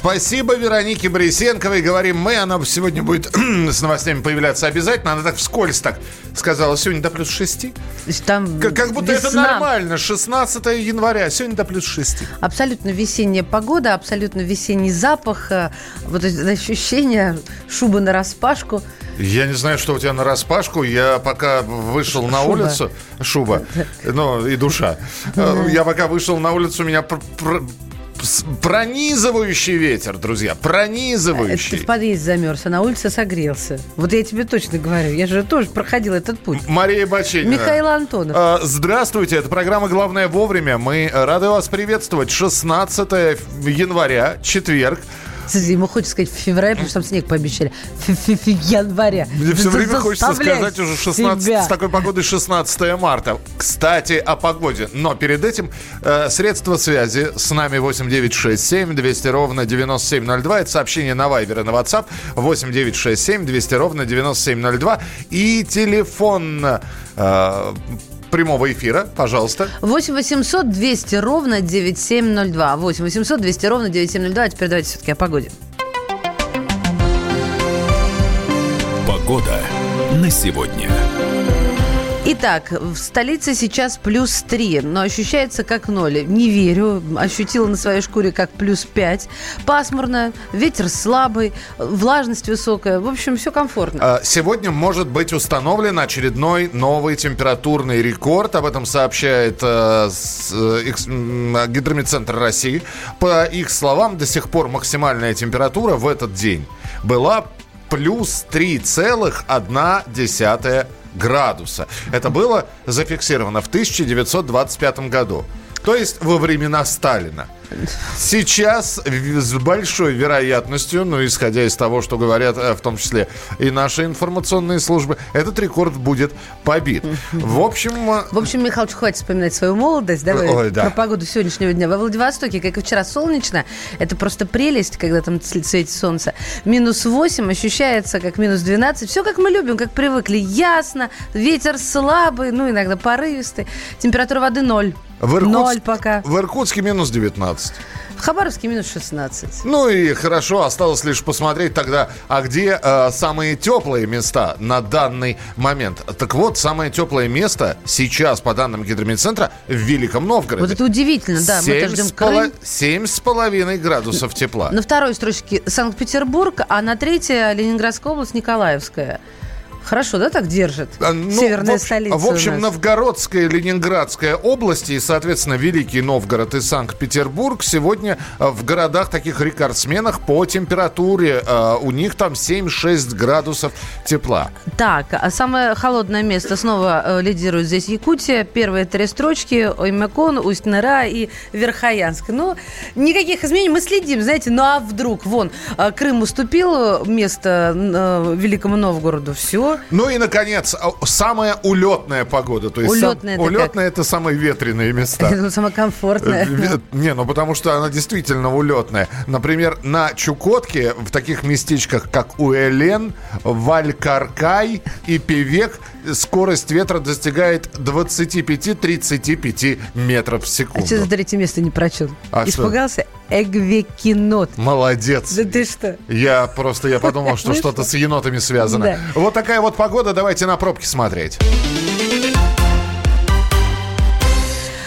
Спасибо Веронике Борисенковой. Говорим мы. Она сегодня будет с новостями появляться обязательно. Она так вскользь так сказала. Сегодня до плюс 6. Там Как, как будто это весна. нормально. 16 января. Сегодня до плюс 6. Абсолютно весенняя погода, абсолютно весенний запах, э, вот это ощущение шубы на распашку. Я не знаю, что у тебя на распашку. Я пока вышел на Шуба. улицу... Шуба. Ну, и душа. Э, Я пока вышел на улицу, меня пронизывающий ветер, друзья. Это ты Пронизывающий. в подъезде замерз, а на улице согрелся. Вот я тебе точно говорю, я же тоже проходил этот путь. Мария Баченина. Михаил Антонов. А, Здравствуйте, это программа «Главное вовремя». Мы рады вас приветствовать. 16 января, четверг. Ему хочется сказать в феврале, потому что там снег пообещали. Фи-фи-фи, января. Мне все время хочется сказать уже 16, себя. с такой погодой 16 марта. Кстати, о погоде. Но перед этим э, средства связи с нами 8967 200 ровно 9702. Это сообщение на Вайбер и на WhatsApp 8967 200 ровно 9702. И телефон э, прямого эфира, пожалуйста. 8 800 200 ровно 9702. 8 800 200 ровно 9702. А теперь давайте все-таки о погоде. Погода на сегодня. Итак, в столице сейчас плюс 3, но ощущается как ноль. Не верю, ощутила на своей шкуре как плюс 5. Пасмурно, ветер слабый, влажность высокая. В общем, все комфортно. А, Сегодня может быть установлен очередной новый температурный рекорд. Об этом сообщает э, э, Гидромедцентр России. По их словам, до сих пор максимальная температура в этот день была плюс 3,1 градуса. Это было зафиксировано в 1925 году. То есть во времена Сталина. Сейчас с большой вероятностью, ну, исходя из того, что говорят э, в том числе и наши информационные службы, этот рекорд будет побит. В общем, э, В общем, Михалыч, хватит вспоминать свою молодость. Давай Ой, да. про погоду сегодняшнего дня. Во Владивостоке, как и вчера, солнечно. Это просто прелесть, когда там светит солнце. Минус 8 ощущается как минус 12. Все как мы любим, как привыкли. Ясно, ветер слабый, ну, иногда порывистый. Температура воды 0. В, Иркутск- Ноль пока. в Иркутске минус 19. В Хабаровске минус 16. Ну и хорошо, осталось лишь посмотреть тогда, а где э, самые теплые места на данный момент. Так вот, самое теплое место сейчас, по данным Гидромедцентра, в Великом Новгороде. Вот это удивительно, да. Мы Семь ждем поло- с половиной градусов тепла. На второй строчке Санкт-Петербург, а на третьей Ленинградская область, Николаевская. Хорошо, да, так держит? А, ну, Северная в общем, столица В общем. Новгородская, Ленинградская области и, соответственно, Великий Новгород и Санкт-Петербург сегодня э, в городах таких рекордсменах по температуре. э, У них там 7-6 градусов тепла. Так, а самое холодное место снова э, лидирует здесь Якутия. Первые три строчки Оймекон, Усть-Нера и Верхоянск. Ну, никаких изменений. Мы следим, знаете, ну а вдруг? Вон, Крым уступил место Великому Новгороду. Все. Ну и, наконец, а, самая улетная погода. То есть сам- Улетная это как? улетная это самые ветреные места. Это самое комфортное. Э, Не, ну потому что она действительно улетная. Например, на Чукотке, в таких местечках, как Уэлен, Валькаркай и Певек, скорость ветра достигает 25-35 метров в А что секунду. за третье место не прочел? А что? Испугался? Эгвекинот. Молодец. Да ты что? Я просто, я подумал, что Ну что-то что? с енотами связано. Да. Вот такая вот погода. Давайте на пробки смотреть.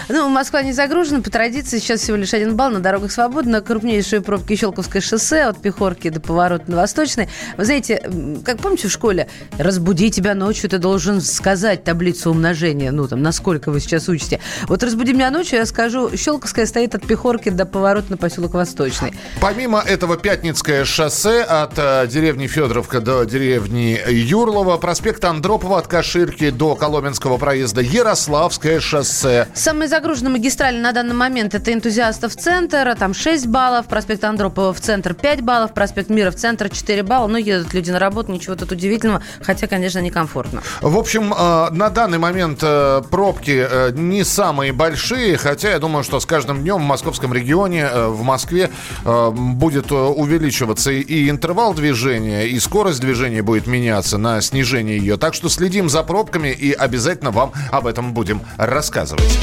Ну, Москва не загружена. По традиции сейчас всего лишь один балл. На дорогах свободно. Крупнейшие пробки Щелковское шоссе от Пехорки до поворота на Восточный. Вы знаете, как помните в школе, разбуди тебя ночью, ты должен сказать таблицу умножения. Ну, там, насколько вы сейчас учите. Вот разбуди меня ночью, я скажу, Щелковская стоит от Пехорки до поворота на поселок Восточный. Помимо этого Пятницкое шоссе от э, деревни Федоровка до деревни Юрлова, проспект Андропова от Каширки до Коломенского проезда, Ярославское шоссе. Самые загружена магистраль на данный момент это энтузиастов центр, там 6 баллов, проспект Андропова в центр 5 баллов, проспект Мира в центр 4 балла. Ну, едут люди на работу, ничего тут удивительного, хотя, конечно, некомфортно. В общем, э, на данный момент э, пробки э, не самые большие, хотя я думаю, что с каждым днем в московском регионе, в Москве будет увеличиваться и интервал движения, и скорость движения будет меняться на снижение ее. Так что следим за пробками и обязательно вам об этом будем рассказывать.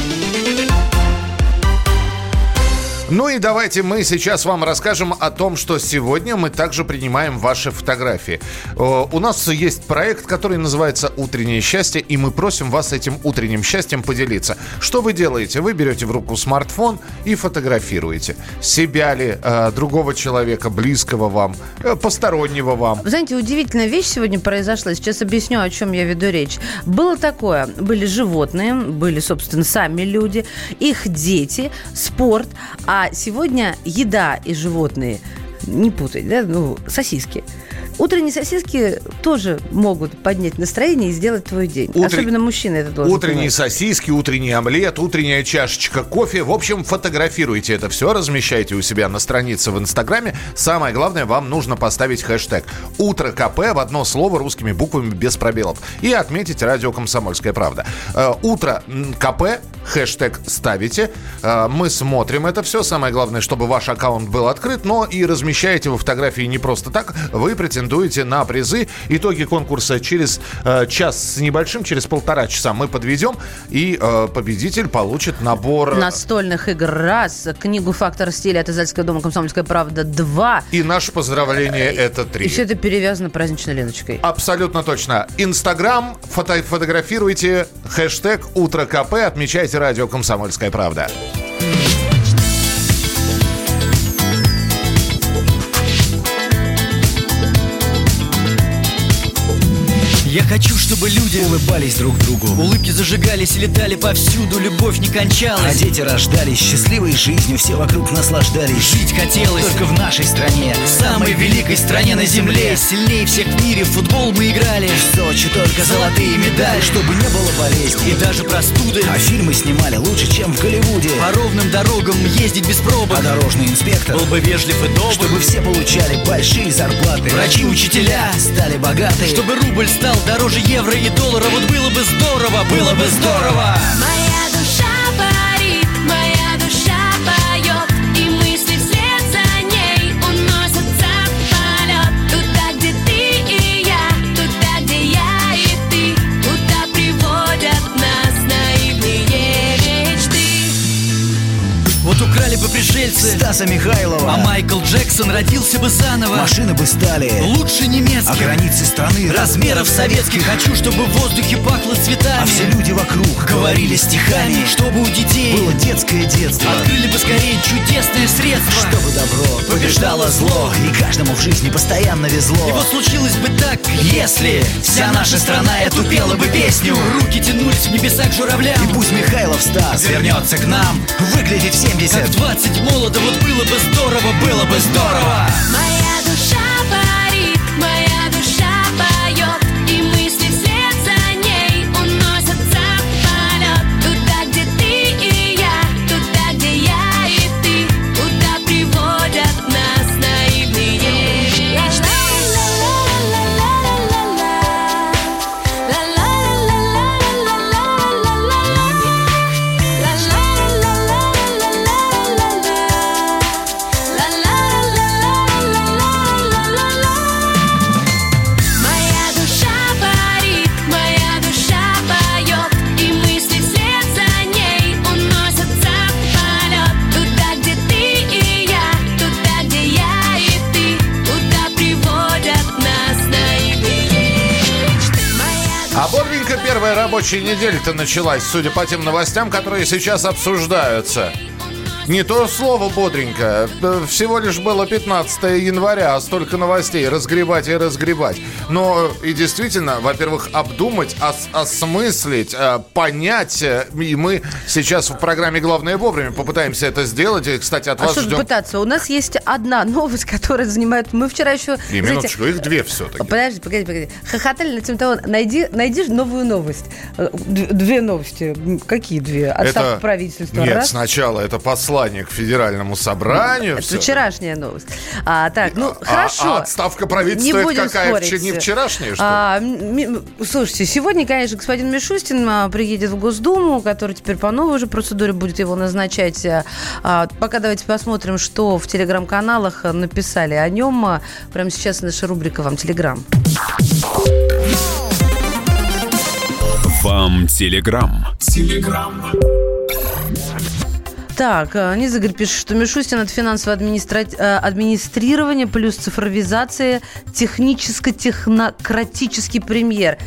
Ну и давайте мы сейчас вам расскажем о том, что сегодня мы также принимаем ваши фотографии. У нас есть проект, который называется «Утреннее счастье», и мы просим вас этим утренним счастьем поделиться. Что вы делаете? Вы берете в руку смартфон и фотографируете. Себя ли, э, другого человека, близкого вам, э, постороннего вам. Знаете, удивительная вещь сегодня произошла. Сейчас объясню, о чем я веду речь. Было такое. Были животные, были, собственно, сами люди, их дети, спорт, а а сегодня еда и животные, не путать, да, ну, сосиски. Утренние сосиски тоже могут поднять настроение и сделать твой день. Утр... Особенно мужчины это должны Утренние понимать. сосиски, утренний омлет, утренняя чашечка кофе. В общем, фотографируйте это все, размещайте у себя на странице в Инстаграме. Самое главное, вам нужно поставить хэштег «Утро КП» в одно слово русскими буквами без пробелов. И отметить радио «Комсомольская правда». Э, «Утро КП» хэштег ставите. Э, мы смотрим это все. Самое главное, чтобы ваш аккаунт был открыт, но и размещаете вы фотографии не просто так. Вы претендуете на призы. Итоги конкурса через э, час с небольшим, через полтора часа мы подведем, и э, победитель получит набор... Настольных игр раз, книгу «Фактор стиля» от Издательского дома «Комсомольская правда» два. И наше поздравление это три. И все это перевязано праздничной ленточкой. Абсолютно точно. Инстаграм, фото фотографируйте, хэштег «Утро КП», отмечайте радио «Комсомольская правда». Я хочу, чтобы люди улыбались друг другу. Улыбки зажигались и летали повсюду Любовь не кончалась. А дети рождались счастливой жизнью Все вокруг наслаждались. Жить хотелось Только в нашей стране Самой великой стране на земле. Сильнее всех в мире в футбол мы играли. В Сочи только золотые медали Чтобы не было болезней И даже простуды. А фильмы снимали лучше, чем в Голливуде. По ровным дорогам ездить без пробок. А дорожный инспектор Был бы вежлив и добр. Чтобы все получали большие зарплаты. Врачи, учителя Стали богаты. Чтобы рубль стал дороже евро и доллара. Вот было бы здорово, было бы здорово. Моя пришельцы Стаса Михайлова. А Майкл Джексон родился бы заново. Машины бы стали Лучше А немецких границы страны Размеров советских. Хочу, чтобы в воздухе пахло цветами. А все люди вокруг говорили стихами. Чтобы у детей Было детское детство. Открыли бы скорее чудесное средство. Чтобы добро побеждало зло. И каждому в жизни постоянно везло. И вот случилось бы так, если Вся наша страна эту пела бы песню. Руки тянулись в небеса к журавлям. И пусть Михайлов Стас вернется к нам. Выглядит в 70 Как 20 молодо, вот было бы здорово, было бы здорово. Моя рабочая неделя-то началась, судя по тем новостям, которые сейчас обсуждаются. Не то слово бодренько. Э, Всего лишь было 15 января, а столько новостей. Разгребать и разгребать. Но э, и действительно, во-первых, обдумать, ос- осмыслить, э, понять. И мы сейчас в программе «Главное вовремя» попытаемся это сделать. И, кстати, от А вас что ждем... пытаться? У нас есть одна новость, которая занимает... Мы вчера еще... И знаете, минуточку, их две все-таки. Подожди, погоди, погоди. Хохотали на тему того, найди, найди новую новость. Две новости. Какие две? Отставка правительства. Нет, раз. сначала это послание к федеральному собранию. Это всё. вчерашняя новость. А, так, ну, А- хорошо. а отставка правительства Не это будем какая? спорить. Вчера- не вчерашняя, что ли? А, слушайте, сегодня, конечно, господин Мишустин а, приедет в Госдуму, который теперь по новой уже процедуре будет его назначать. А, а, пока давайте посмотрим, что в телеграм-каналах а, написали о нем. А, Прямо сейчас наша рубрика «Вам телеграм». Вам телеграм. Так, э, Низыгорь пишет, что Мишустин это финансовое администра- э, администрирование плюс цифровизация, техническо-технократический премьер.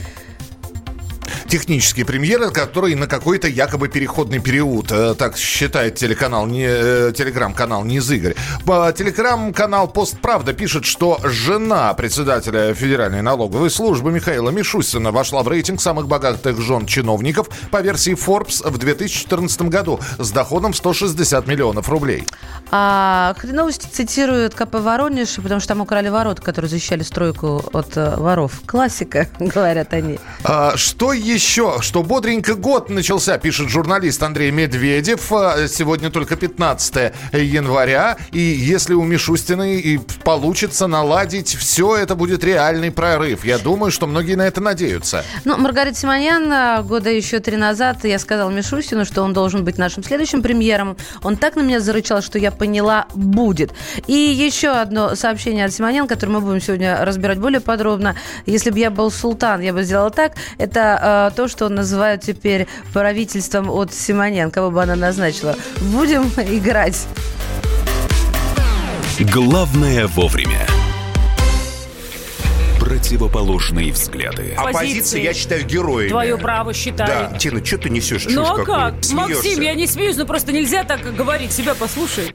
Технический премьер, который на какой-то якобы переходный период, э, так считает телеканал, не, э, телеграм-канал Низыгорь. По- Телеграм-канал Постправда пишет, что жена председателя Федеральной налоговой службы Михаила Мишустина вошла в рейтинг самых богатых жен чиновников по версии Forbes в 2014 году с доходом в 160 миллионов рублей. А Хреновости цитируют КП Воронеж, потому что там украли ворота, которые защищали стройку от э, воров. Классика, говорят они. А, Что еще? Что бодренько год начался, пишет журналист Андрей Медведев. А, Сегодня только 15 января. И если у Мишустиной и получится наладить все, это будет реальный прорыв. Я думаю, что многие на это надеются. Ну, Маргарита Симоньян а, года еще три назад я сказала Мишустину, что он должен быть нашим следующим премьером. Он так на меня зарычал, что я поняла, будет. И еще одно сообщение от Симоньян, которое мы будем сегодня разбирать более подробно. Если бы я был султан, я бы сделала так. Это э, то, что называют теперь правительством от Симоньян, кого бы она назначила. Будем играть. Главное вовремя. Противоположные взгляды. Оппозиция, я считаю, героями. Твое право считаю. Да. Тина, что ты несешь? Ну а как? Смеешься. Максим, я не смеюсь, но просто нельзя так говорить. Себя послушай.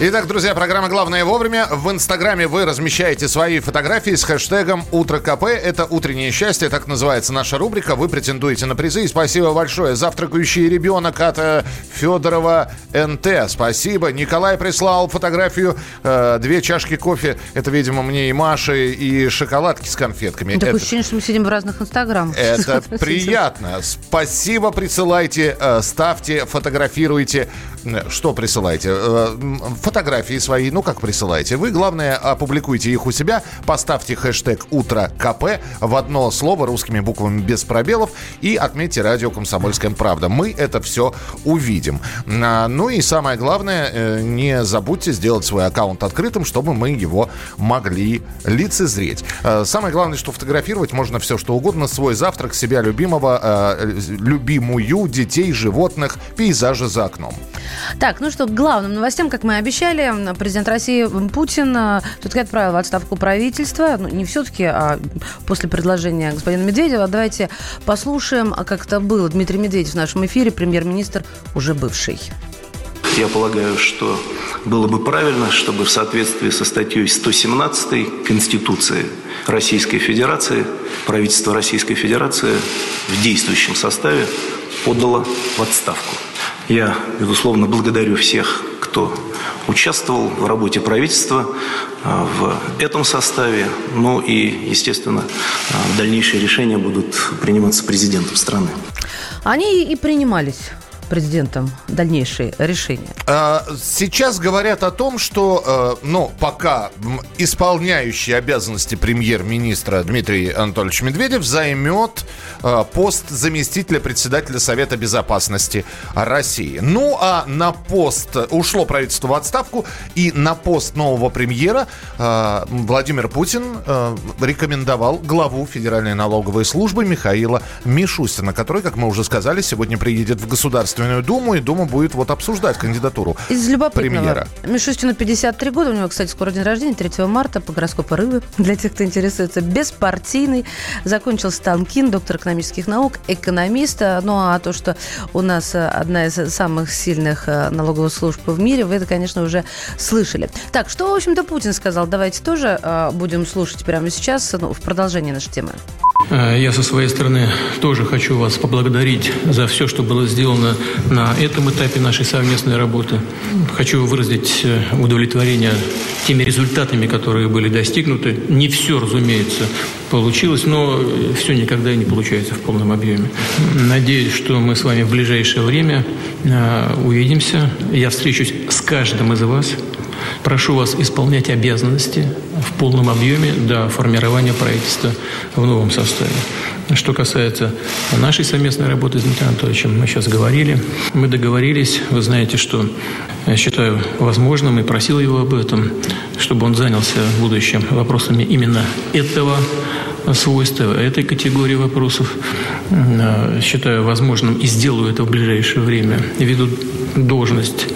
Итак, друзья, программа «Главное вовремя». В Инстаграме вы размещаете свои фотографии с хэштегом «Утро КП». Это «Утреннее счастье», так называется наша рубрика. Вы претендуете на призы. И спасибо большое. Завтракающий ребенок от э, Федорова НТ. Спасибо. Николай прислал фотографию. э, две чашки кофе. Это, видимо, мне и Маше, и шоколадки с конфетками. Такое Это- ощущение, что мы сидим в разных инстаграмах. это приятно. Спасибо, присылайте, э, ставьте, фотографируйте. Э, Что присылайте? Э, Фотографии свои, ну как присылайте? Вы, главное, опубликуйте их у себя, поставьте хэштег «Утро КП» в одно слово русскими буквами без пробелов и отметьте радио «Комсомольская правда». Мы это все увидим. А, Ну и самое главное, э, не забудьте сделать свой аккаунт открытым, чтобы мы его могли лицезреть. Э, Самое главное, что фотографировать можно все, что угодно. Свой завтрак, себя любимого, э, любимую, детей, животных, пейзажи за окном. Так, ну что, к главным новостям, как мы и обещали, президент России Путин э, все-таки отправил в отставку правительства. Ну, не все-таки, а после предложения господина Медведева. Давайте послушаем, а как это было. Дмитрий Медведев в нашем эфире, премьер-министр, уже бывший. я полагаю, что было бы правильно, чтобы в соответствии со статьей 117 Конституции Российской Федерации правительство Российской Федерации в действующем составе подало в отставку. Я, безусловно, благодарю всех, кто участвовал в работе правительства а, в этом составе. Ну и, естественно, а, дальнейшие решения будут приниматься президентом страны. Они и принимались президентом дальнейшие решения? А, Сейчас говорят о том, что, э, ну, пока исполняющий обязанности премьер-министра Дмитрий Анатольевич Медведев займет э, пост заместителя председателя Совета Безопасности России. Ну, а на пост ушло правительство в отставку, и на пост нового премьера э, Владимир Путин рекомендовал главу Федеральной налоговой службы Михаила Мишустина, который, как мы уже сказали, сегодня приедет в Государственную Думу, и Дума будет вот обсуждать кандидатуру Из любопытного. премьера. Мишустину 53 года. У него, кстати, скоро день рождения, 3 марта, по гороскопу Рыбы. Для тех, кто интересуется. Беспартийный. Закончил Станкин, доктор экономических наук, экономист. Ну, а то, что у нас э, одна из самых сильных э, налоговых служб в мире, вы это, конечно, уже слышали. Так, что, в общем-то, Путин сказал? Давайте тоже э, будем слушать прямо сейчас, ну, в продолжении нашей темы. Я со своей стороны тоже хочу вас поблагодарить за все, что было сделано на этом этапе нашей совместной работы. Хочу выразить э, удовлетворение теми результатами, которые были достигнуты. Не все, разумеется, получилось, но все никогда не получается в полном объеме. Надеюсь, что мы с вами в ближайшее время э, увидимся. Я встречусь с каждым из вас. Прошу вас исполнять обязанности в полном объеме до формирования правительства в новом составе. Что касается нашей совместной работы с Дмитрием Анатольевичем, мы сейчас говорили, мы договорились, вы знаете, что я считаю возможным и просил его об этом, чтобы он занялся в будущем вопросами именно этого свойства, этой категории вопросов. Э, Считаю возможным и сделаю это в ближайшее время. Веду должность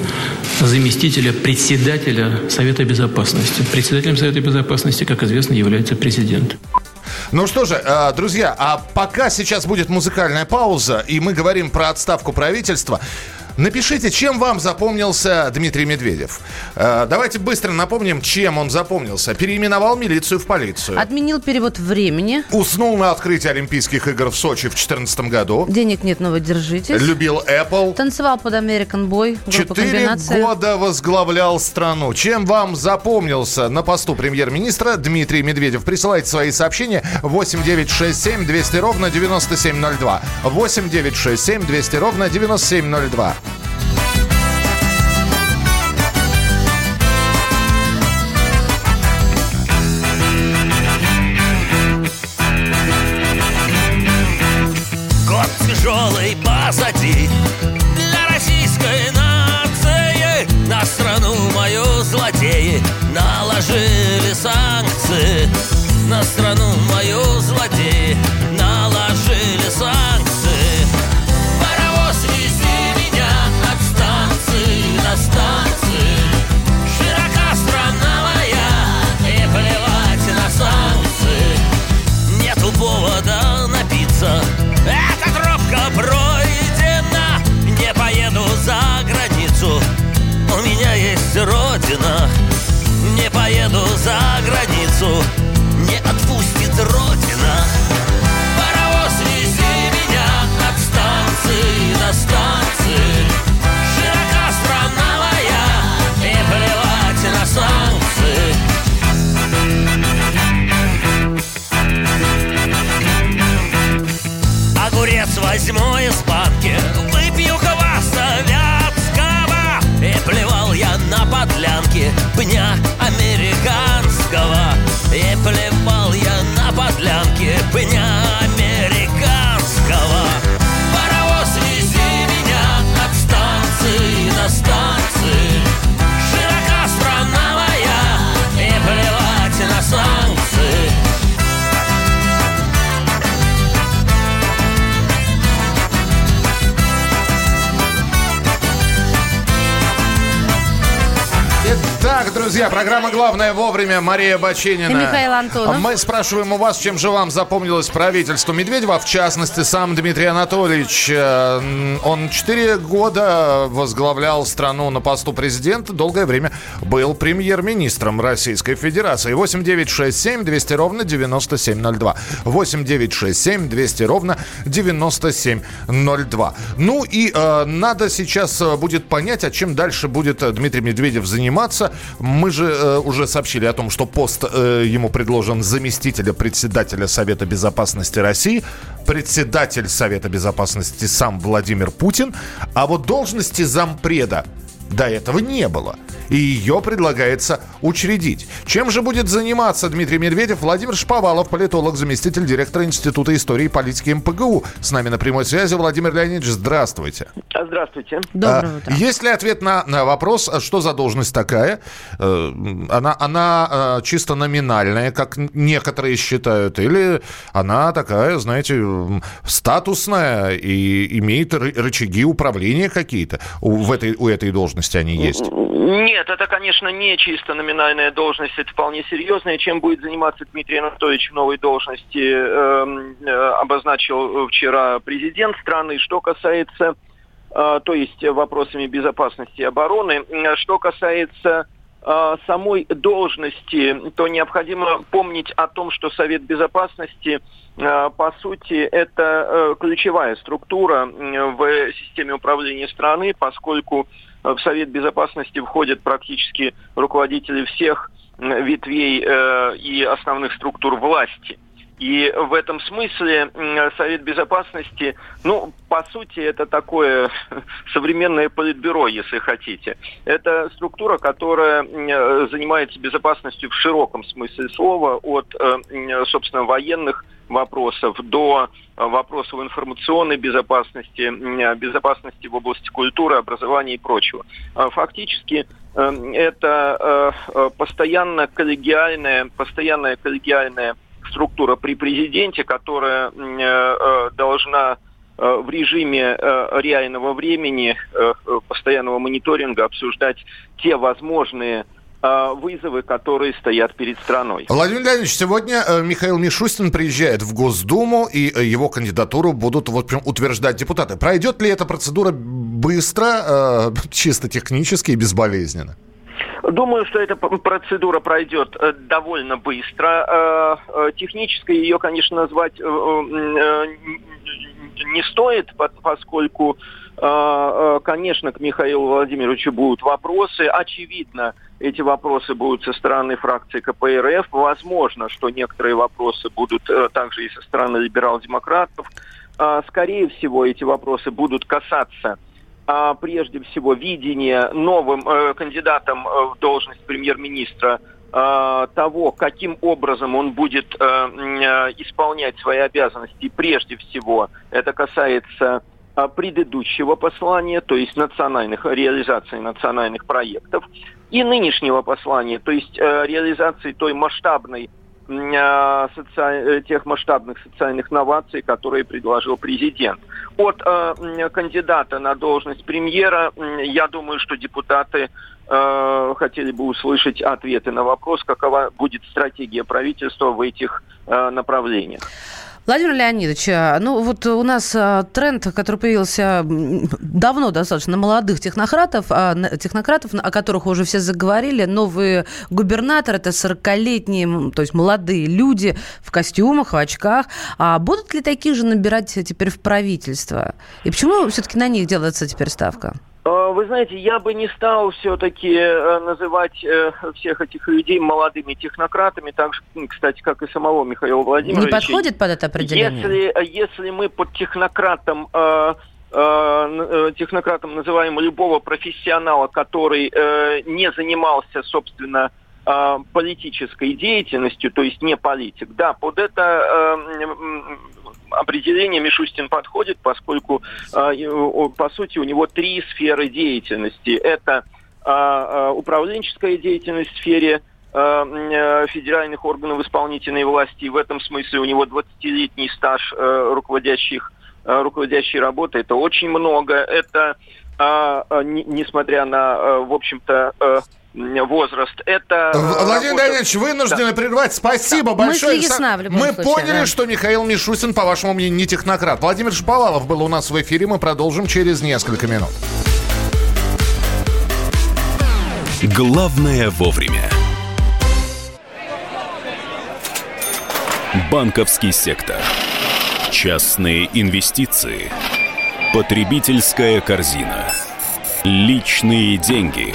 заместителя председателя Совета Безопасности. Председателем Совета Безопасности, как известно, является президент. Ну что же, э, друзья, а пока сейчас будет музыкальная пауза, и мы говорим про отставку правительства, Напишите, чем вам запомнился Дмитрий Медведев. Э, Давайте быстро напомним, чем он запомнился. Переименовал милицию в полицию. Отменил перевод времени. Уснул на открытии Олимпийских игр в Сочи в 2014 году. Денег нет, но вы держитесь. Любил Apple. Танцевал под American Boy. Четыре года возглавлял страну. Чем вам запомнился на посту премьер-министра Дмитрий Медведев? Присылайте свои сообщения 8967 200 ровно 9702. 8967 200 ровно 9702. Санкции На страну друзья, программа «Главное вовремя». Мария Баченина. И Михаил Антонов. Мы спрашиваем у вас, чем же вам запомнилось правительство Медведева, в частности, сам Дмитрий Анатольевич. Э, Он четыре года возглавлял страну на посту президента, долгое время был премьер-министром Российской Федерации. 8 9 6 7 200 ровно 9702. 8 9 6 7 200 ровно 9702. Ну и э, надо сейчас э, будет понять, а чем дальше будет э, Дмитрий Медведев заниматься. Мы же э, уже сообщили о том, что пост э, ему предложен заместителя председателя Совета Безопасности России, председатель Совета Безопасности сам Владимир Путин, а вот должности зампреда до этого не было. И ее предлагается учредить. Чем же будет заниматься Дмитрий Медведев? Владимир Шповалов, политолог, заместитель директора Института истории и политики МПГУ. С нами на прямой связи. Владимир Леонидович, здравствуйте. Здравствуйте. А, Есть ли ответ на, на вопрос, а что за должность такая? Э, Она, она э, чисто номинальная, как некоторые считают, или она такая, знаете, статусная и имеет ры- рычаги управления какие-то? У, в этой, у этой должности они есть? Нет, это, конечно, не чисто номинальная должность, это вполне серьезная. Чем будет заниматься Дмитрий Анатольевич в новой должности, эм, э, обозначил вчера президент страны. Что касается, э, то есть вопросами безопасности и обороны, Э, что касается э, самой должности, то необходимо помнить о том, что Совет Безопасности, э, по сути, это ключевая структура в системе управления страны, поскольку в Совет Безопасности входят практически руководители всех ветвей э, и основных структур власти. И в этом смысле Совет Безопасности, ну, по сути, это такое современное политбюро, если хотите. Это структура, которая занимается безопасностью в широком смысле слова, от, э, собственно, военных вопросов до э, вопросов информационной безопасности, безопасности в области культуры, образования и прочего. А Фактически э, это постоянно коллегиальная, постоянная коллегиальная структура при президенте, которая э, э, должна э, в режиме реального времени, постоянного мониторинга обсуждать те возможные вызовы, которые стоят перед страной. Владимир Леонидович, сегодня Михаил Мишустин приезжает в Госдуму, и его кандидатуру будут вот прям утверждать депутаты. Пройдет ли эта процедура быстро, чисто технически и безболезненно? Думаю, что эта процедура пройдет э, довольно быстро. Э, э, Технической ее, конечно, назвать не стоит, по- поскольку, конечно, к Михаилу Владимировичу будут вопросы. Очевидно, эти вопросы будут со стороны фракции КПРФ. Возможно, что некоторые вопросы будут также и со стороны либерал-демократов. Скорее всего, эти вопросы будут касаться прежде всего видение новым э, кандидатом э, в должность премьер-министра э, того, каким образом он будет э, исполнять свои обязанности. Прежде всего, это касается э, предыдущего послания, то есть национальных реализации национальных проектов, и нынешнего послания, то есть реализации той масштабной соци- э, тех масштабных социальных новаций, которые предложил президент. От э, кандидата на должность премьера, я думаю, что депутаты э, хотели бы услышать ответы на вопрос, какова будет стратегия правительства в этих э, направлениях. Владимир Леонидович, а, ну вот у нас а, тренд, который появился давно достаточно, молодых технократов, а, технократов, о которых уже все заговорили, новые губернаторы, это 40-летние, м, то есть молодые люди в костюмах, в очках. А будут ли таких же набирать теперь в правительство? И почему все-таки на них делается теперь ставка? Э, Вы знаете, я бы не стал все-таки э, называть э, всех этих людей молодыми технократами, так же, кстати, как и самого Михаила Владимировича. Не подходит под это определение? Если, если мы под технократом э, технократом называем любого профессионала, который не занимался, собственно, политической деятельностью, то есть не политик, да, под это определение Мишустин подходит, поскольку, о, по сути, у него три сферы деятельности. Это э, э, управленческая деятельность в сфере федеральных органов исполнительной власти. И в этом смысле у него 20-летний стаж э, руководящих, э, руководящей работы. Это очень много. Это, не- несмотря на, э, в общем-то, возраст. Это... э, Владимир работа- Леонидович, вынуждены прервать. Спасибо Да. большое. Мысль ясна в любом Мы случае, поняли, да. что Михаил Мишустин, по вашему мнению, не технократ. Владимир Шаповалов был у нас в эфире. Мы продолжим через несколько минут. Главное вовремя. Банковский сектор. Частные инвестиции. Потребительская корзина. Личные деньги.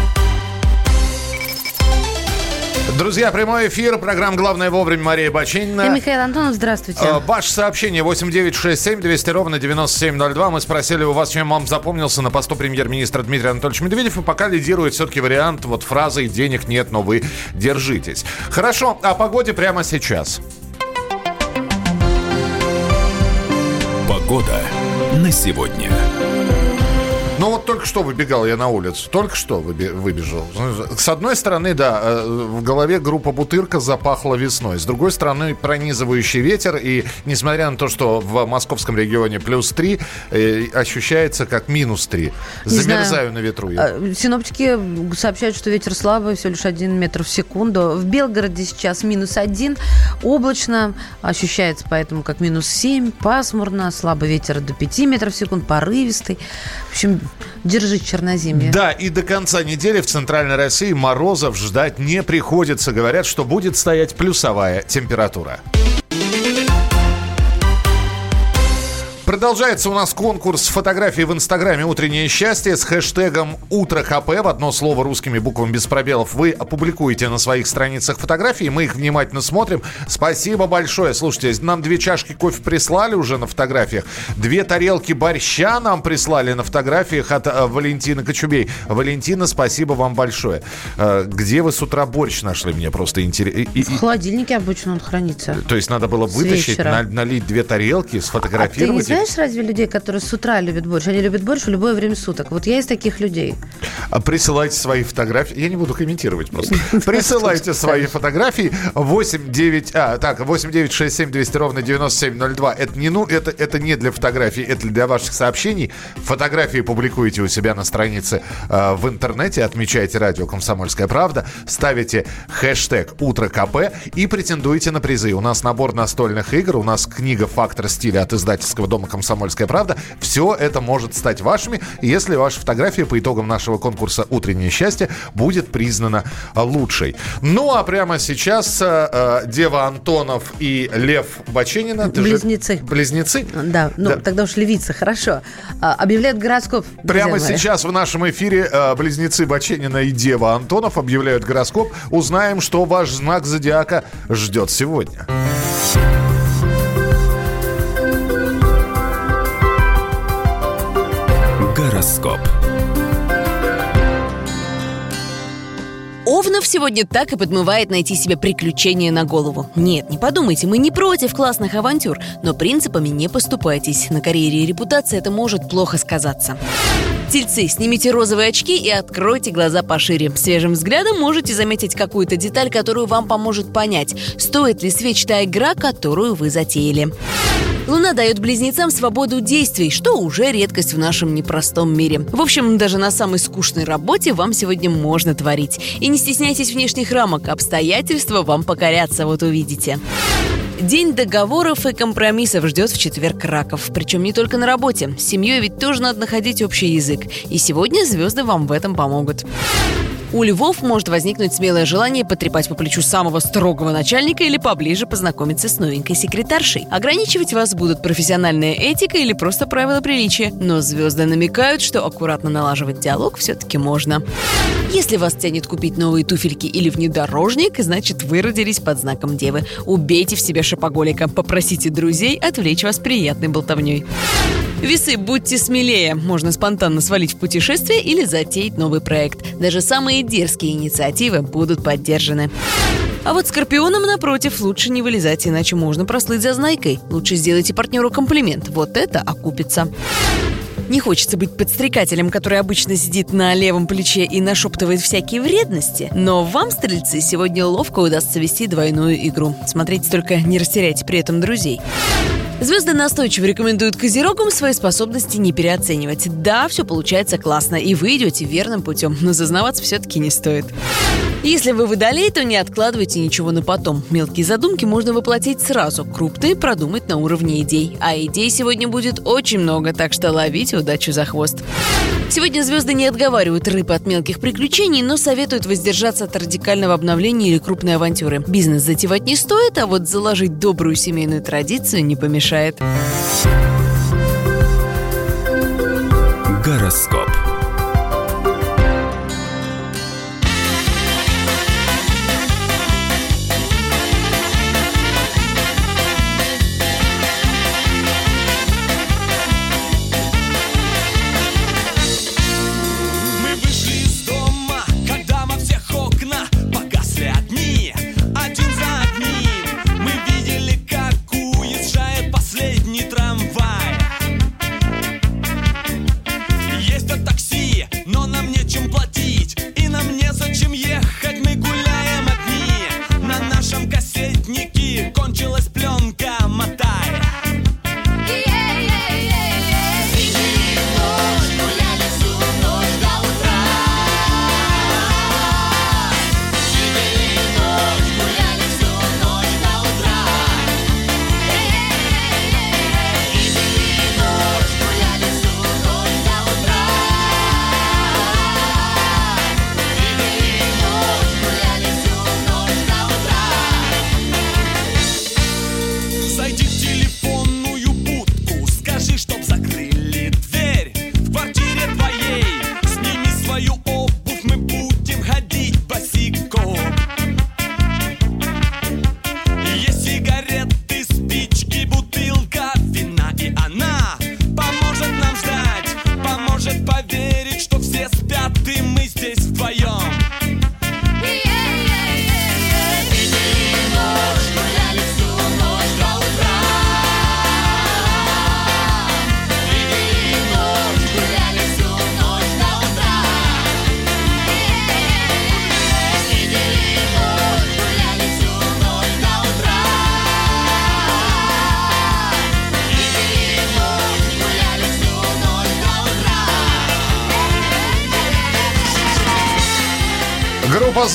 Друзья, прямой эфир. Программа «Главное вовремя» Мария Бачинина. И Михаил Антонов, здравствуйте. Э, Ваше сообщение 8967 200 ровно 9702. Мы спросили у вас, чем вам запомнился на посту премьер-министра Дмитрий Анатольевич Медведев. И пока лидирует все-таки вариант вот фразы «денег нет, но вы держитесь». Хорошо, о погоде прямо сейчас. Погода на сегодня. Ну вот только что выбегал я на улицу, только что выбежал. С одной стороны, да, э, в голове группа Бутырка запахла весной. С другой стороны, пронизывающий ветер. И несмотря на то, что в московском регионе плюс 3, ощущается как минус 3. Не Замерзаю на ветру. я. А, Синоптики сообщают, что ветер слабый, всего лишь 1 метр в секунду. В Белгороде сейчас минус 1, облачно, ощущается поэтому как минус 7, пасмурно, слабый ветер до 5 метров в секунду, порывистый. В общем, держи черноземье. Да, и до конца недели в Центральной России морозов ждать не приходится. Говорят, что будет стоять плюсовая температура. Продолжается у нас конкурс фотографий в Инстаграме «Утреннее счастье» с хэштегом «Утро ХП» в одно слово русскими буквами без пробелов. Вы опубликуете на своих страницах фотографии, мы их внимательно смотрим. Спасибо большое. Слушайте, нам две чашки кофе прислали уже на фотографиях, две тарелки борща нам прислали на фотографиях от э, Валентины Кочубей. Валентина, спасибо вам большое. Э, где вы с утра борщ нашли? Мне просто интересно. В холодильнике обычно он хранится. То есть надо было вытащить, налить две тарелки, А сфотографировать. их? Знаешь разве людей, которые с утра любят борщ? Они любят борщ в любое время суток. Вот я из таких людей. А Присылайте свои фотографии. Я не буду комментировать просто. Присылайте свои фотографии. 8 9... А, так, 8 9 6 7 200 ровно 9702. Это не, ну, это, это не для фотографий, это для ваших сообщений. Фотографии публикуете у себя на странице э, в интернете. Отмечайте радио «Комсомольская правда». Ставите хэштег «Утро КП» и претендуете на призы. У нас набор настольных игр, у нас книга «Фактор стиля» от издательского дома «Комсомольская правда». Все это может стать вашими, если ваша фотография по итогам нашего конкурса «Утреннее счастье» будет признана а, лучшей. Ну, а прямо сейчас э, э, Дева Антонов и Лев Баченина. ты же- Близнецы. Близнецы? Да, ну Да. тогда уж левица, хорошо. А, объявляют гороскоп. Прямо сейчас в нашем эфире э, близнецы Баченина и Дева Антонов объявляют гороскоп. Узнаем, что ваш знак зодиака ждет сегодня. Гороскоп. Овнов сегодня так и подмывает найти себе приключения на голову. Нет, не подумайте, мы не против классных авантюр, но принципами не поступайтесь. На карьере и репутации это может плохо сказаться. Тельцы, снимите розовые очки и откройте глаза пошире. Свежим взглядом можете заметить какую-то деталь, которую вам поможет понять, стоит ли свеч та игра, которую вы затеяли. Луна дает близнецам свободу действий, что уже редкость в нашем непростом мире. В общем, даже на самой скучной работе вам сегодня можно творить. И не внешних рамок, обстоятельства вам покорятся, вот увидите. День договоров и компромиссов ждет в четверг раков. Причем не только на работе. С семьей ведь тоже надо находить общий язык. И сегодня звезды вам в этом помогут. У львов может возникнуть смелое желание потрепать по плечу самого строгого начальника или поближе познакомиться с новенькой секретаршей. Ограничивать вас будут профессиональная этика или просто правила приличия. Но звезды намекают, что аккуратно налаживать диалог все-таки можно. Если вас тянет купить новые туфельки или внедорожник, значит вы родились под знаком Девы. Убейте в себе шопоголика, попросите друзей отвлечь вас приятной болтовней. Весы, будьте смелее. Можно спонтанно свалить в путешествие или затеять новый проект. Даже самые дерзкие инициативы будут поддержаны. А вот скорпионам, напротив, лучше не вылезать, иначе можно прослыть зазнайкой. Лучше сделайте партнеру комплимент. Вот это окупится. Не хочется быть подстрекателем, который обычно сидит на левом плече и нашептывает всякие вредности, но вам, стрельцы, сегодня ловко удастся вести двойную игру. Смотрите, только не растеряйте при этом друзей. Звезды настойчиво рекомендуют козерогам свои способности не переоценивать. Да, все получается классно, и вы идете верным путем, но зазнаваться все-таки не стоит. Если вы водолей, то не откладывайте ничего на потом. Мелкие задумки можно воплотить сразу, крупные продумать на уровне идей. А идей сегодня будет очень много, так что ловите удачу за хвост. Сегодня звезды не отговаривают рыб от мелких приключений, но советуют воздержаться от радикального обновления или крупной авантюры. Бизнес затевать не стоит, а вот заложить добрую семейную традицию не помешает. Гороскоп.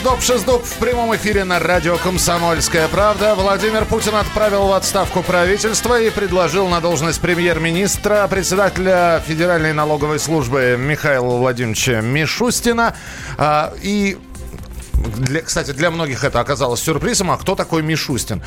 «Сдоб Шиздоб» в прямом эфире на радио «Комсомольская правда». Владимир Путин отправил в отставку правительства и предложил на должность премьер-министра председателя Федеральной налоговой службы Михаила Владимировича Мишустина. А, И для- кстати, для многих это оказалось сюрпризом. А кто такой Мишустин?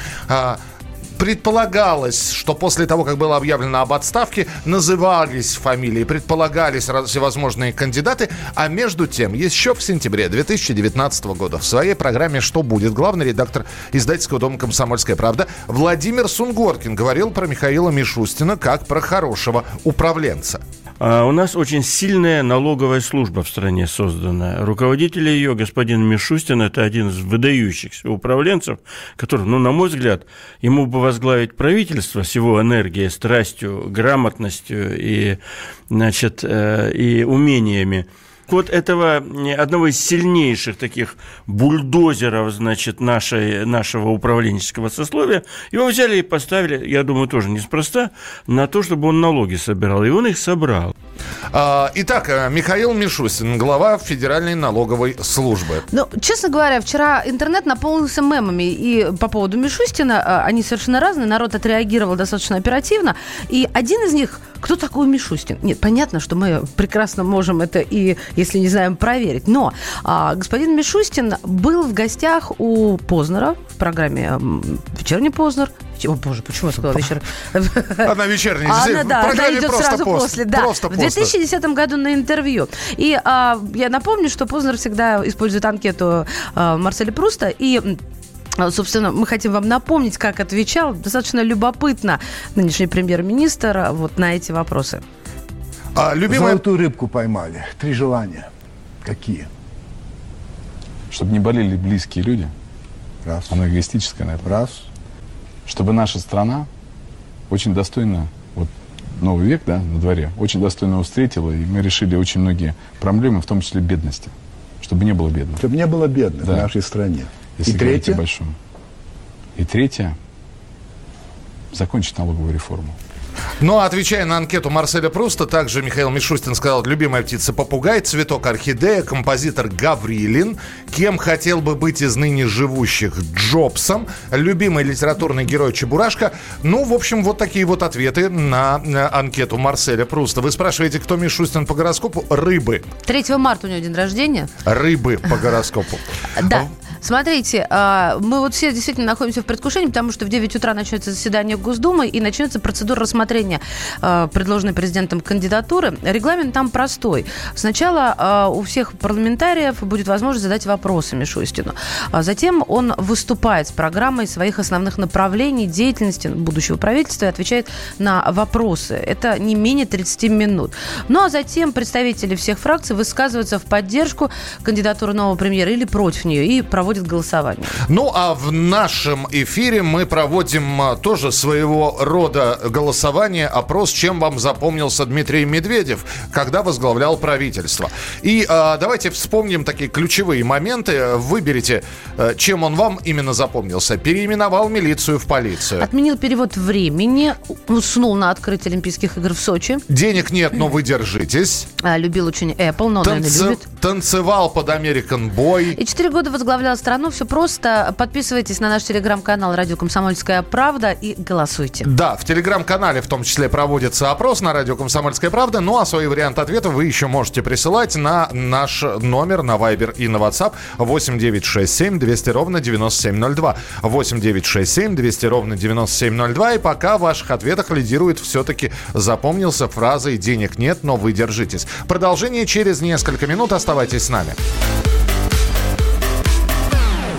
Предполагалось, что после того, как было объявлено об отставке, назывались фамилии, предполагались всевозможные кандидаты. А между тем, еще в сентябре 2019 года в своей программе «Что будет?» главный редактор издательского дома «Комсомольская правда» Владимир Сунгоркин говорил про Михаила Мишустина как про хорошего управленца. А У нас очень сильная налоговая служба в стране создана. Руководитель ее, господин Мишустин, это один из выдающихся управленцев, который, ну, на мой взгляд, ему бы возглавить правительство с его энергией, страстью, грамотностью и, значит, э, и умениями. Вот этого э, одного из сильнейших таких бульдозеров, значит, нашей, нашего управленческого сословия, его взяли и поставили, я думаю, тоже неспроста, на то, чтобы он налоги собирал. И он их собрал. А, Итак, э, Михаил Мишустин, глава Федеральной налоговой службы. Ну, честно говоря, вчера интернет наполнился мемами. И по поводу Мишустина, а, они совершенно разные. Народ отреагировал достаточно оперативно. И один из них, кто такой Мишустин? Нет, понятно, что мы прекрасно можем это и, если не знаем, проверить. Но а, господин Мишустин был в гостях у Познера в программе «Вечерний Познер». О, боже, почему я сказала вечер? Она вечерняя. Здесь Она, да, она идет сразу пост. после. Да. Просто в пост. 2010 году на интервью. И а, я напомню, что Познер всегда использует анкету а, Марселя Пруста и А, Собственно, мы хотим вам напомнить, как отвечал достаточно любопытно нынешний премьер-министр вот на эти вопросы. А, любимая... Золотую рыбку поймали. Три желания. Какие? Чтобы не болели близкие люди. Раз. Оно эгоистическое, наверное. Раз. Чтобы наша страна очень достойно, вот новый век, да, на дворе, очень достойно его встретила, и мы решили очень многие проблемы, в том числе бедности. Чтобы не было бедных. Чтобы не было бедных Да. в нашей стране. Если И третье? И третье, закончить налоговую реформу. Ну, а отвечая на анкету Марселя Пруста, также Михаил Мишустин сказал, любимая птица попугай, цветок орхидея, композитор Гаврилин, кем хотел бы быть из ныне живущих Джобсом, любимый литературный герой Чебурашка. Ну, в общем, вот такие вот ответы на э, анкету Марселя Пруста. Вы спрашиваете, кто Мишустин по гороскопу? Рыбы. 3 марта у него день рождения. Рыбы по гороскопу. Да. Смотрите, а, мы вот все действительно находимся в предвкушении, потому что в 9 утра начнется заседание Госдумы и начнется процедура рассмотрения а, предложенной президентом кандидатуры. Регламент там простой. Сначала а, у всех парламентариев будет возможность задать вопросы Мишустину. Затем он выступает с программой своих основных направлений деятельности будущего правительства и отвечает на вопросы. Это не менее 30 минут. Ну а затем представители всех фракций высказываются в поддержку кандидатуры нового премьера или против нее и проводят голосование. Ну, а в нашем эфире мы проводим а, тоже своего рода голосование, опрос, чем вам запомнился Дмитрий Медведев, когда возглавлял правительство. И а, давайте вспомним такие ключевые моменты. Выберите, э, чем он вам именно запомнился. Переименовал милицию в полицию. Отменил перевод времени, уснул на открытии Олимпийских игр в Сочи. Денег нет, но вы держитесь. А, Любил очень Apple, но, наверное, Танце- любит. Танцевал под American Boy. И четыре года возглавлял страну. Все просто. Подписывайтесь на наш телеграм-канал «Радио Комсомольская правда» и голосуйте. Да, в телеграм-канале в том числе проводится опрос на радио «Комсомольская правда». Ну, а свои варианты ответа вы еще можете присылать на наш номер на Viber и на WhatsApp 8967 200 ровно 9702. 8967 200 ровно 9702. И пока в ваших ответах лидирует все-таки запомнился фразой «денег нет, но вы держитесь». Продолжение через несколько минут. Оставайтесь с нами.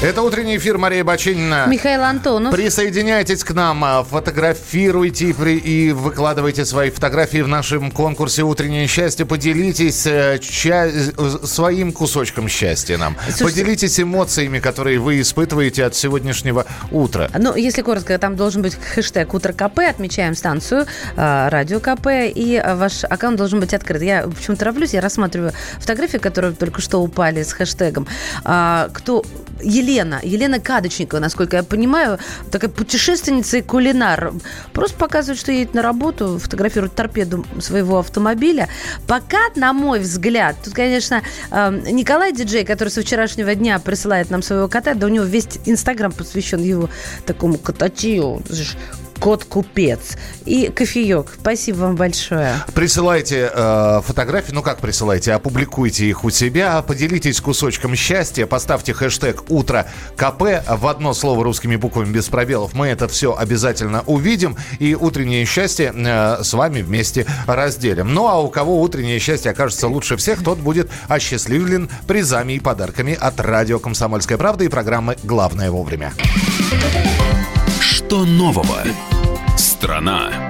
Это утренний эфир Мария Бачинина. Михаил Антонов. Присоединяйтесь к нам, а, фотографируйте и выкладывайте свои фотографии в нашем конкурсе «Утреннее счастье». Поделитесь э, ча- э, своим кусочком счастья нам. Слушайте- Поделитесь эмоциями, которые вы испытываете от сегодняшнего утра. Ну, если коротко, там должен быть хэштег «Утро КП», отмечаем станцию э, «Радио КП», и э, ваш аккаунт должен быть открыт. Я почему-то тороплюсь, я рассматриваю фотографии, которые только что упали с хэштегом. А, кто... Елена, Елена Кадочникова, насколько я понимаю, такая путешественница и кулинар. Просто показывает, что едет на работу, фотографирует торпеду своего автомобиля. Пока, на мой взгляд, тут, конечно, э, Николай Диджей, который со вчерашнего дня присылает нам своего кота, да у него весь Инстаграм посвящен его такому котатию, кот-купец. И кофеек. Спасибо вам большое. Присылайте э, фотографии, ну как присылайте, опубликуйте их у себя, поделитесь кусочком счастья, поставьте хэштег «Утро КП» в одно слово русскими буквами без пробелов. Мы это все обязательно увидим и утреннее счастье э, с вами вместе разделим. Ну а у кого утреннее счастье окажется лучше всех, тот будет осчастливлен призами и подарками от радио «Комсомольская правда» и программы «Главное вовремя». Что нового? Страна.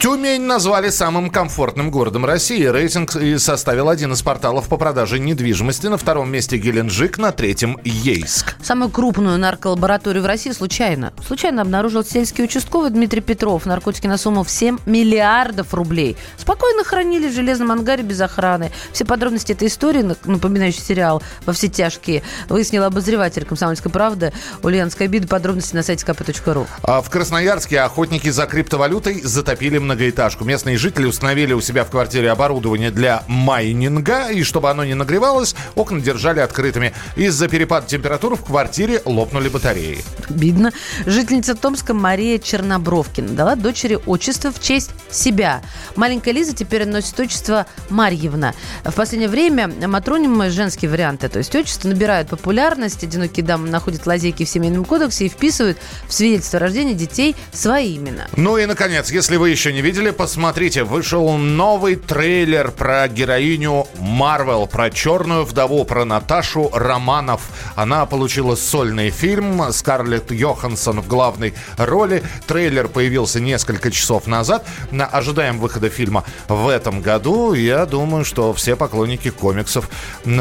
Тюмень назвали самым комфортным городом России. Рейтинг составил один из порталов по продаже недвижимости. На втором месте Геленджик, на третьем Ейск. Самую крупную нарколабораторию в России случайно. Случайно обнаружил сельский участковый Дмитрий Петров. Наркотики на сумму в 7 миллиардов рублей. Спокойно хранили в железном ангаре без охраны. Все подробности этой истории, напоминающий сериал «Во все тяжкие», выяснил обозреватель «Комсомольской правды» Ульяновская обида. Подробности на сайте kp.ru. А в Красноярске охотники за криптовалютой затопили многоэтажку. Местные жители установили у себя в квартире оборудование для майнинга, и чтобы оно не нагревалось, окна держали открытыми. Из-за перепада температур в квартире лопнули батареи. Обидно. Жительница Томска Мария Чернобровкина дала дочери отчество в честь себя. Маленькая Лиза теперь носит отчество Марьевна. В последнее время матронимы женские варианты, то есть отчество, набирают популярность. Одинокие дамы находят лазейки в семейном кодексе и вписывают в свидетельство о рождении детей свои имена. Ну и, наконец, если вы еще не видели, посмотрите, вышел новый трейлер про героиню Марвел, про черную вдову, про Наташу Романов. Она получила сольный фильм, Скарлетт Йоханссон в главной роли. Трейлер появился несколько часов назад. На- Ожидаем выхода фильма в этом году. Я думаю, что все поклонники комиксов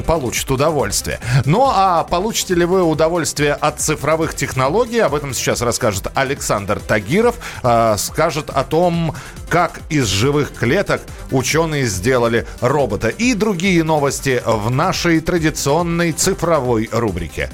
получат удовольствие. Ну а получите ли вы удовольствие от цифровых технологий? Об этом сейчас расскажет Александр Тагиров. А, Скажет о том, как из живых клеток ученые сделали робота. И другие новости в нашей традиционной цифровой рубрике.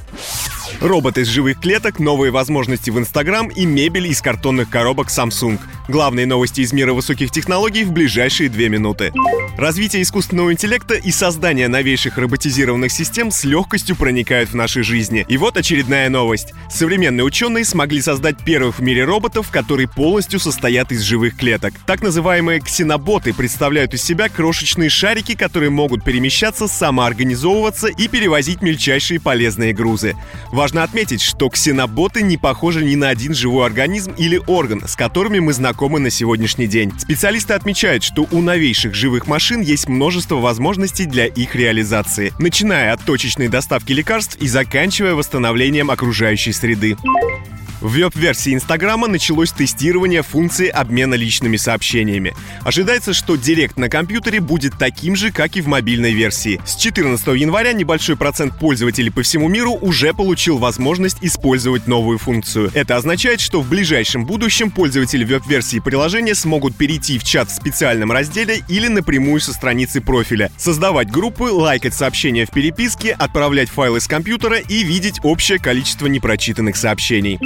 Робот из живых клеток, новые возможности в Инстаграм и мебель из картонных коробок Samsung. Главные новости из мира высоких технологий в ближайшие две минуты. Развитие искусственного интеллекта и создание новейших роботизированных систем с легкостью проникают в наши жизни. И вот очередная новость. Современные ученые смогли создать первых в мире роботов, которые полностью состоят из живых клеток. Так называемые ксеноботы представляют из себя крошечные шарики, которые могут перемещаться, самоорганизовываться и перевозить мельчайшие полезные грузы. Важно отметить, что ксеноботы не похожи ни на один живой организм или орган, с которыми мы знакомы на сегодняшний день. Специалисты отмечают, что у новейших живых машин есть множество возможностей для их реализации, начиная от точечной доставки лекарств и заканчивая восстановлением окружающей среды. В веб-версии Инстаграма началось тестирование функции обмена личными сообщениями. Ожидается, что Директ на компьютере будет таким же, как и в мобильной версии. С 14 января небольшой процент пользователей по всему миру уже получил возможность использовать новую функцию. Это означает, что в ближайшем будущем пользователи веб-версии приложения смогут перейти в чат в специальном разделе или напрямую со страницы профиля, создавать группы, лайкать сообщения в переписке, отправлять файлы с компьютера и видеть общее количество непрочитанных сообщений.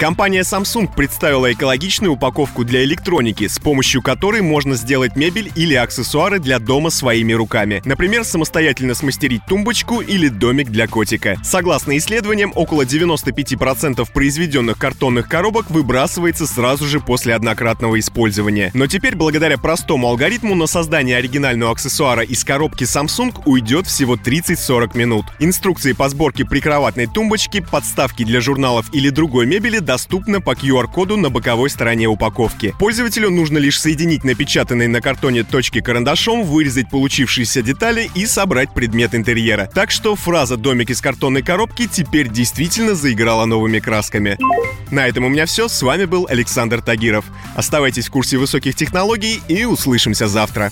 Компания Samsung представила экологичную упаковку для электроники, с помощью которой можно сделать мебель или аксессуары для дома своими руками. Например, самостоятельно смастерить тумбочку или домик для котика. Согласно исследованиям, около 95% произведенных картонных коробок выбрасывается сразу же после однократного использования. Но теперь, благодаря простому алгоритму, на создание оригинального аксессуара из коробки Samsung уйдет всего 30-40 минут. Инструкции по сборке прикроватной тумбочки, подставки для журналов или другой мебели доступны по QR-коду на боковой стороне упаковки. Пользователю нужно лишь соединить напечатанные на картоне точки карандашом, вырезать получившиеся детали и собрать предмет интерьера. Так что фраза «домик из картонной коробки» теперь действительно заиграла новыми красками. На этом у меня все. С вами был Александр Тагиров. Оставайтесь в курсе высоких технологий и услышимся завтра.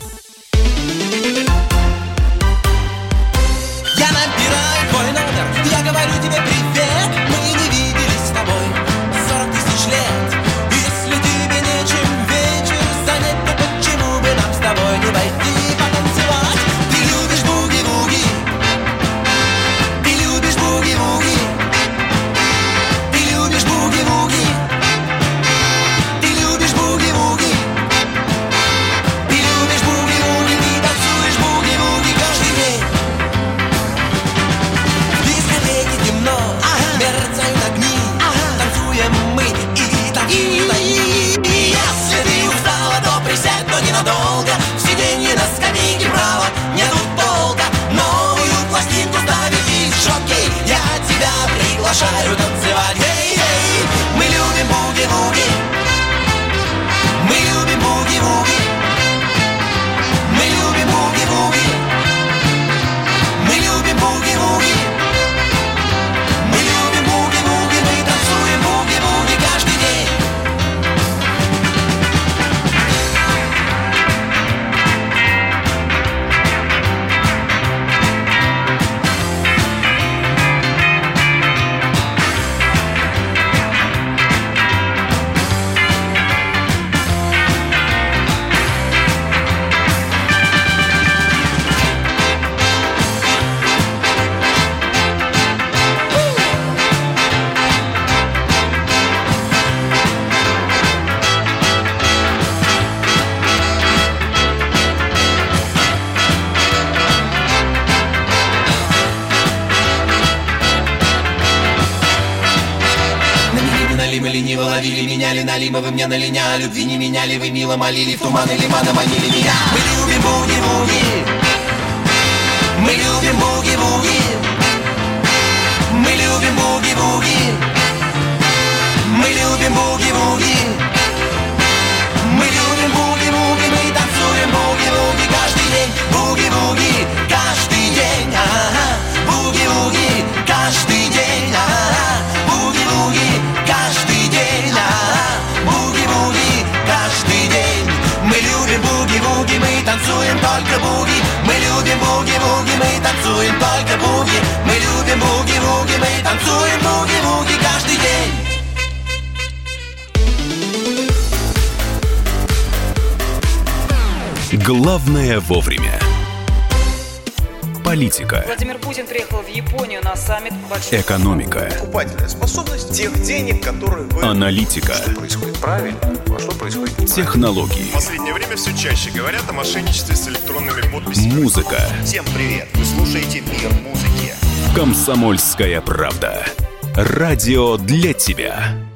Налимы лениво ловили Меняли налимы, вы мне на линя Любви не меняли, вы мило молили В туманы лимана манили меня Мы любим буги-буги Мы любим буги-буги Мы любим буги-буги Мы любим буги-буги Мы любим буги-буги Мы танцуем буги-буги Каждый день буги-буги Каждый день ага. Буги-буги Каждый любим буги-буги Мы танцуем буги-буги Каждый день Главное вовремя. Политика, Владимир Путин приехал в Японию на саммит большой экономика, Покупательная способность тех денег, которые вы... аналитика, Что происходит правильно, а что происходит неправильно. технологии, В последнее время все чаще говорят о мошенничестве с электронными подписями. музыка. Всем привет! Вы слушаете «Мир музыки». Комсомольская правда. Радио для тебя.